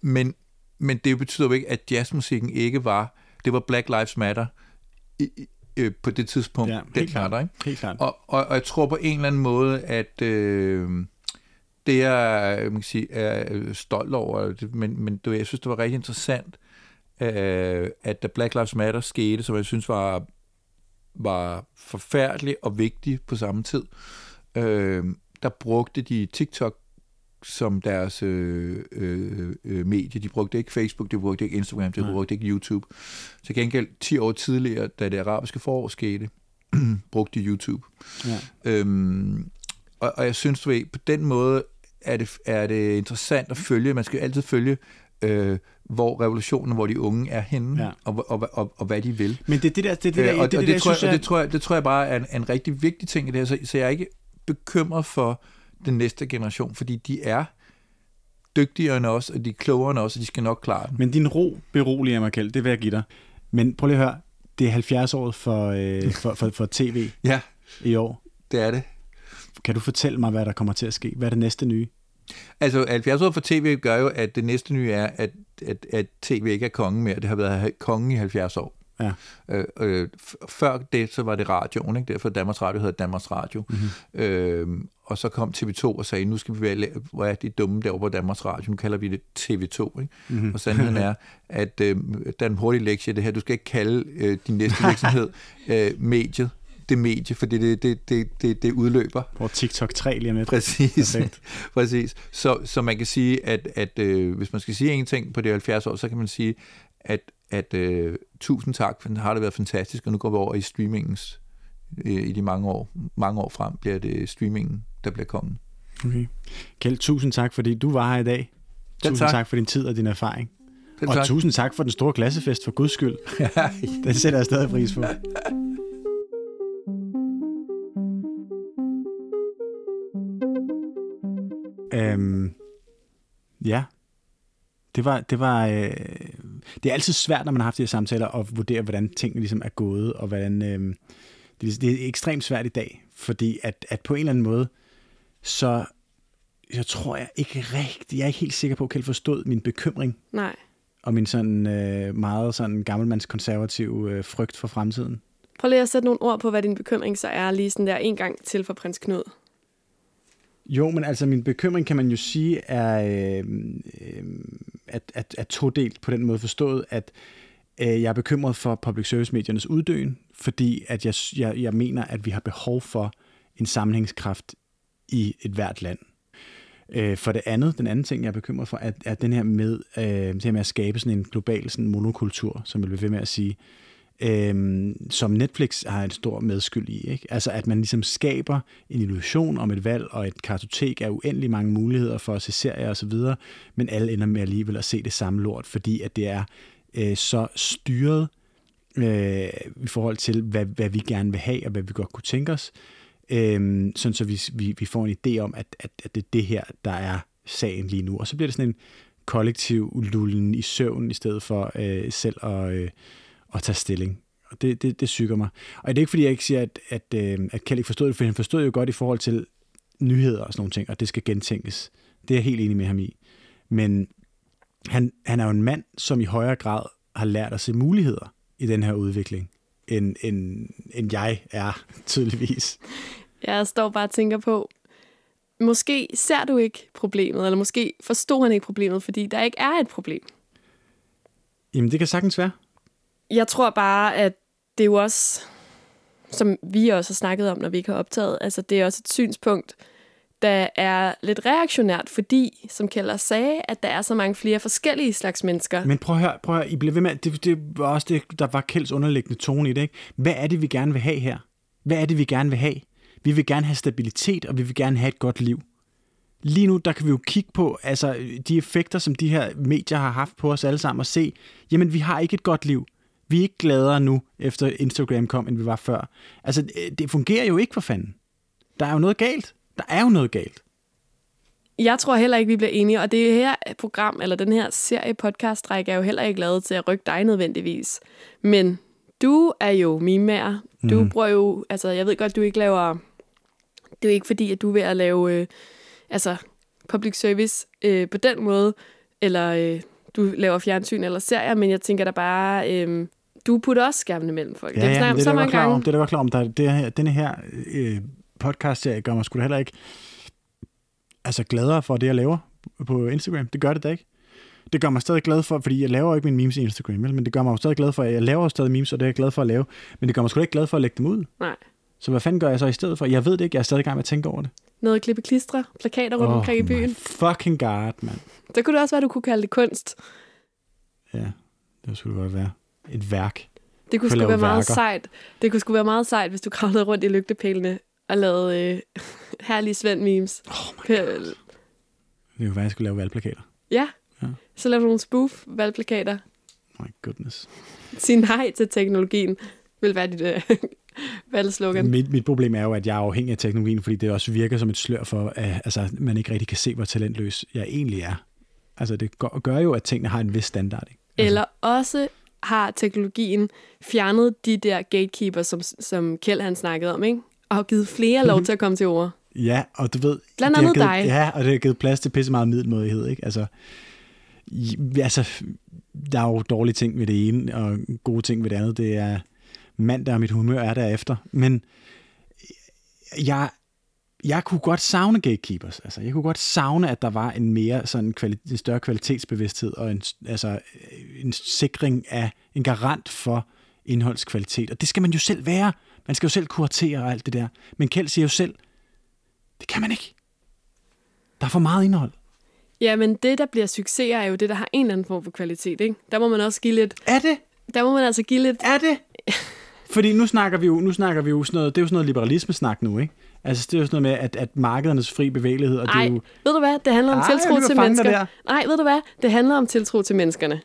Men, men det betyder jo ikke, at jazzmusikken ikke var, det var Black Lives Matter i, øh, på det tidspunkt. Ja, helt klart. der, ikke? Helt klart. Og, og, og jeg tror på en eller anden måde, at øh, det jeg man kan sige, er stolt over, men, men du jeg synes, det var rigtig interessant, øh, at da Black Lives Matter skete, som jeg synes var, var forfærdelig og vigtig på samme tid, øh, der brugte de TikTok som deres øh, øh, øh, medie. De brugte ikke Facebook, de brugte ikke Instagram, de Nej. brugte ikke YouTube. Til gengæld 10 år tidligere, da det arabiske forår skete, brugte de YouTube. Ja. Øhm, og, og jeg synes, du ved, på den måde er det, er det interessant at følge. Man skal jo altid følge, øh, hvor revolutionen, hvor de unge er henne, Ja. og, og, og, og hvad de vil. Men det er det der, det det der, Øh, og det, er og det, det, der, tror jeg synes, jeg, og det, tror jeg, det tror jeg bare er en, en rigtig vigtig ting i det her, så, så jeg er ikke bekymret for den næste generation, fordi de er dygtigere end os, og de er klogere end os, og de skal nok klare den. Men din ro beroliger mig, Kjeld. Det vil jeg give dig. Men prøv lige at høre. Det er 70-året for, øh, for, for, for tv Ja, i år. det er det. Kan du fortælle mig, hvad der kommer til at ske? Hvad er det næste nye? Altså, 70 år for tv gør jo, at det næste nye er, at, at, at tv ikke er kongen mere. Det har været kongen i 70 år. Ja. Øh, øh, før det, så var det radioen, ikke? Derfor Danmarks Radio hedder Danmarks Radio. Mm-hmm. Øh, og så kom TV2 og sagde, nu skal vi være, hvor er de dumme derovre på Danmarks Radio, nu kalder vi det TV2. Ikke? Mm-hmm. Og sandheden er, at øh, der er en hurtig lektie det her, du skal ikke kalde øh, din næste virksomhed øh, mediet, det medie, for det, det, det, det, det, det udløber. Hvor TikTok 3 lige om lidt. Præcis. Præcis. Så, så man kan sige, at, at øh, hvis man skal sige en ting på det 70 år, så kan man sige, at, at øh, tusind tak, for den har det været fantastisk, og nu går vi over i streamingens øh, i de mange år, mange år frem, bliver det streamingen, der bliver kongen. Okay. Kjeld, tusind tak, fordi du var her i dag. Tusind tak. tak for din tid og din erfaring. Selv Og tak. tusind tak for den store klassefest, for guds skyld. Den sætter jeg stadig pris på. Øhm, ja, det var, det var, øh, det er altid svært, når man har haft de her samtaler, at vurdere, hvordan tingene ligesom er gået, og hvordan, øh, det, det er ekstremt svært i dag, fordi at, at på en eller anden måde, så, så tror jeg ikke rigtigt, jeg er ikke helt sikker på, at Kjeld forstod min bekymring, Nej. og min sådan øh, meget sådan gammelmandskonservative øh, frygt for fremtiden. Prøv lige at sætte nogle ord på, hvad din bekymring så er, lige sådan der en gang til for prins Knud. Jo, men altså min bekymring kan man jo sige er øh, at, at, at todelt på den måde forstået, at øh, jeg er bekymret for public service mediernes uddøen, fordi at jeg, jeg, jeg mener, at vi har behov for en sammenhængskraft i et hvert land. Øh, for det andet, den anden ting, jeg er bekymret for, er, er den her med, øh, det her med at skabe sådan en global sådan monokultur, som jeg vil ved med at sige, øh, øh, som Netflix har en stor medskyld i. Ikke? Altså at man ligesom skaber en illusion om et valg og et kartotek af uendelig mange muligheder for at se serier osv., men alle ender med alligevel at se det samme lort, fordi at det er øh, så styret øh, i forhold til, hvad, hvad vi gerne vil have og hvad vi godt kunne tænke os, øh, sådan så vi, vi, vi får en idé om, at, at, at det er det her, der er sagen lige nu. Og så bliver det sådan en kollektiv lullen i søvn, i stedet for øh, selv at, øh, at tage stilling. og det, det, det syger mig. Og det er ikke, fordi jeg ikke siger, at, at, øh, at Kjeld ikke forstod det, for han forstod jo godt i forhold til nyheder og sådan nogle ting, og det skal gentænkes. Det er jeg helt enig med ham i. Men han, han er jo en mand, som i højere grad har lært at se muligheder i den her udvikling, end, end, end jeg er, tydeligvis. Jeg står bare og tænker på, måske ser du ikke problemet, eller måske forstod han ikke problemet, fordi der ikke er et problem. Jamen, det kan sagtens være. Jeg tror bare, at det er jo også, som vi også har snakket om, når vi ikke har optaget, altså det er også et synspunkt, der er lidt reaktionært, fordi, som Keller sagde, at der er så mange flere forskellige slags mennesker. Men prøv at høre, prøv at høre I bliver ved med, det, det var også det, der var Kjelds underliggende tone i det, ikke? Hvad er det, vi gerne vil have her? Hvad er det, vi gerne vil have? Vi vil gerne have stabilitet, og vi vil gerne have et godt liv. Lige nu, der kan vi jo kigge på altså, de effekter, som de her medier har haft på os alle sammen, og se, jamen, vi har ikke et godt liv. Vi er ikke gladere nu, efter Instagram kom, end vi var før. Altså, det fungerer jo ikke for fanden. Der er jo noget galt. Der er jo noget galt. Jeg tror heller ikke, vi bliver enige, og det her program, eller den her serie podcast er jo heller ikke lavet til at rykke dig nødvendigvis. Men du er jo mimer. Du mm. bruger jo, altså jeg ved godt, du ikke laver, det er jo ikke fordi, at du er ved at lave, øh, altså public service øh, på den måde, eller øh, du laver fjernsyn eller serier, men jeg tænker da bare, øh, du putter også skærmene mellem folk. Ja, ja, det, det, er der klar om, det er der klar om. Der, det her, denne her øh, podcast-serie gør mig sgu da heller ikke altså gladere for det, jeg laver på Instagram. Det gør det da ikke. Det gør mig stadig glad for, fordi jeg laver ikke mine memes i Instagram, men det gør mig jo stadig glad for, at jeg laver stadig memes, og det er jeg glad for at lave. Men det gør mig sgu ikke glad for at lægge dem ud. Nej. Så hvad fanden gør jeg så i stedet for? Jeg ved det ikke, jeg er stadig i gang med at tænke over det. Noget klippe klistre, plakater rundt oh omkring i byen. fucking god, mand. Så kunne det også være, du kunne kalde det kunst. Ja, det skulle godt være. Et værk. Det kunne sgu være værker. meget sejt. Det kunne sgu være meget sejt, hvis du kravlede rundt i lygtepælene og lavede øh, herlige Svend memes. Oh my God. Det kunne være, at jeg skulle lave valgplakater. Ja. ja. Så lavede du nogle spoof valgplakater. My goodness. Sig nej til teknologien vil være dit øh, valgslogan. Mit, mit problem er jo, at jeg er afhængig af teknologien, fordi det også virker som et slør for, at altså, man ikke rigtig kan se, hvor talentløs jeg egentlig er. Altså, det gør, gør jo, at tingene har en vis standard. Ikke? Altså. Eller også har teknologien fjernet de der gatekeepers, som, som Kjeld han snakkede om, ikke? og har givet flere lov til at komme til ord. Ja, og du ved... Blandt andet givet, dig. Ja, og det har givet plads til pisse meget middelmådighed, ikke? Altså, altså, der er jo dårlige ting ved det ene, og gode ting ved det andet. Det er mandag, og mit humør er derefter. Men jeg, jeg kunne godt savne gatekeepers. Altså, jeg kunne godt savne, at der var en mere sådan kvali- en større kvalitetsbevidsthed og en, altså, en sikring af en garant for indholdskvalitet. Og det skal man jo selv være. Man skal jo selv kuratere og alt det der. Men Kjeld siger jo selv, det kan man ikke. Der er for meget indhold. Ja, men det, der bliver succes, er jo det, der har en eller anden form for kvalitet. Ikke? Der må man også give lidt... Er det? Der må man altså give lidt... Er det? Fordi nu snakker vi jo, nu snakker vi jo sådan noget, det er jo sådan noget liberalisme-snak nu, ikke? Altså, det er jo sådan noget med, at, at markedernes fri bevægelighed... Og Ej, det er jo... ved du hvad? Det handler om Ej, tiltro til mennesker. Nej, ved du hvad? Det handler om tiltro til menneskerne.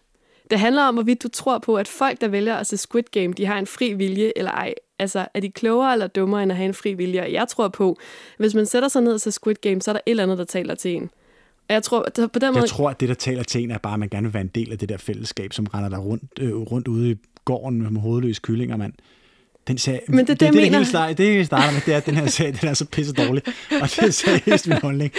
Det handler om, hvorvidt du tror på, at folk, der vælger at se Squid Game, de har en fri vilje eller ej. Altså, er de klogere eller dummere, end at have en fri vilje? Og jeg tror på, hvis man sætter sig ned og ser Squid Game, så er der et eller andet, der taler til en. Og jeg tror, på den måde... Jeg tror, at det, der taler til en, er bare, at man gerne vil være en del af det der fællesskab, som render der rundt, øh, rundt ude i gården med hovedløse kyllinger, mand. Den serie, Men det, det, det, det, mener... det, hele det, hele starter med, det er, at den her serie, den er så pisse dårlig. Og det er seriøst min holdning.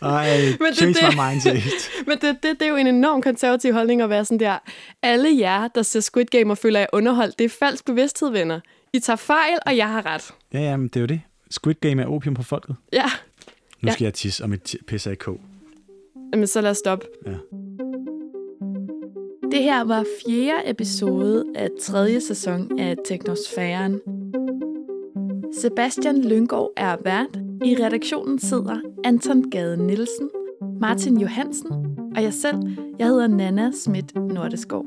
Og uh, Men change det, my mind seriøst. Men det, det, det er jo en enorm konservativ holdning at være sådan der. Alle jer, der ser Squid Game og føler jer underholdt, det er falsk bevidsthed, venner. I tager fejl, og jeg har ret. Ja, ja, men det er jo det. Squid Game er opium på folket. Ja. Nu skal ja. jeg tisse, og mit pisser i kog. Jamen, så lad os stoppe. Ja. Det her var fjerde episode af tredje sæson af Teknosfæren. Sebastian Lyngård er vært. I redaktionen sidder Anton Gade Nielsen, Martin Johansen og jeg selv. Jeg hedder Nana Schmidt Nordeskov.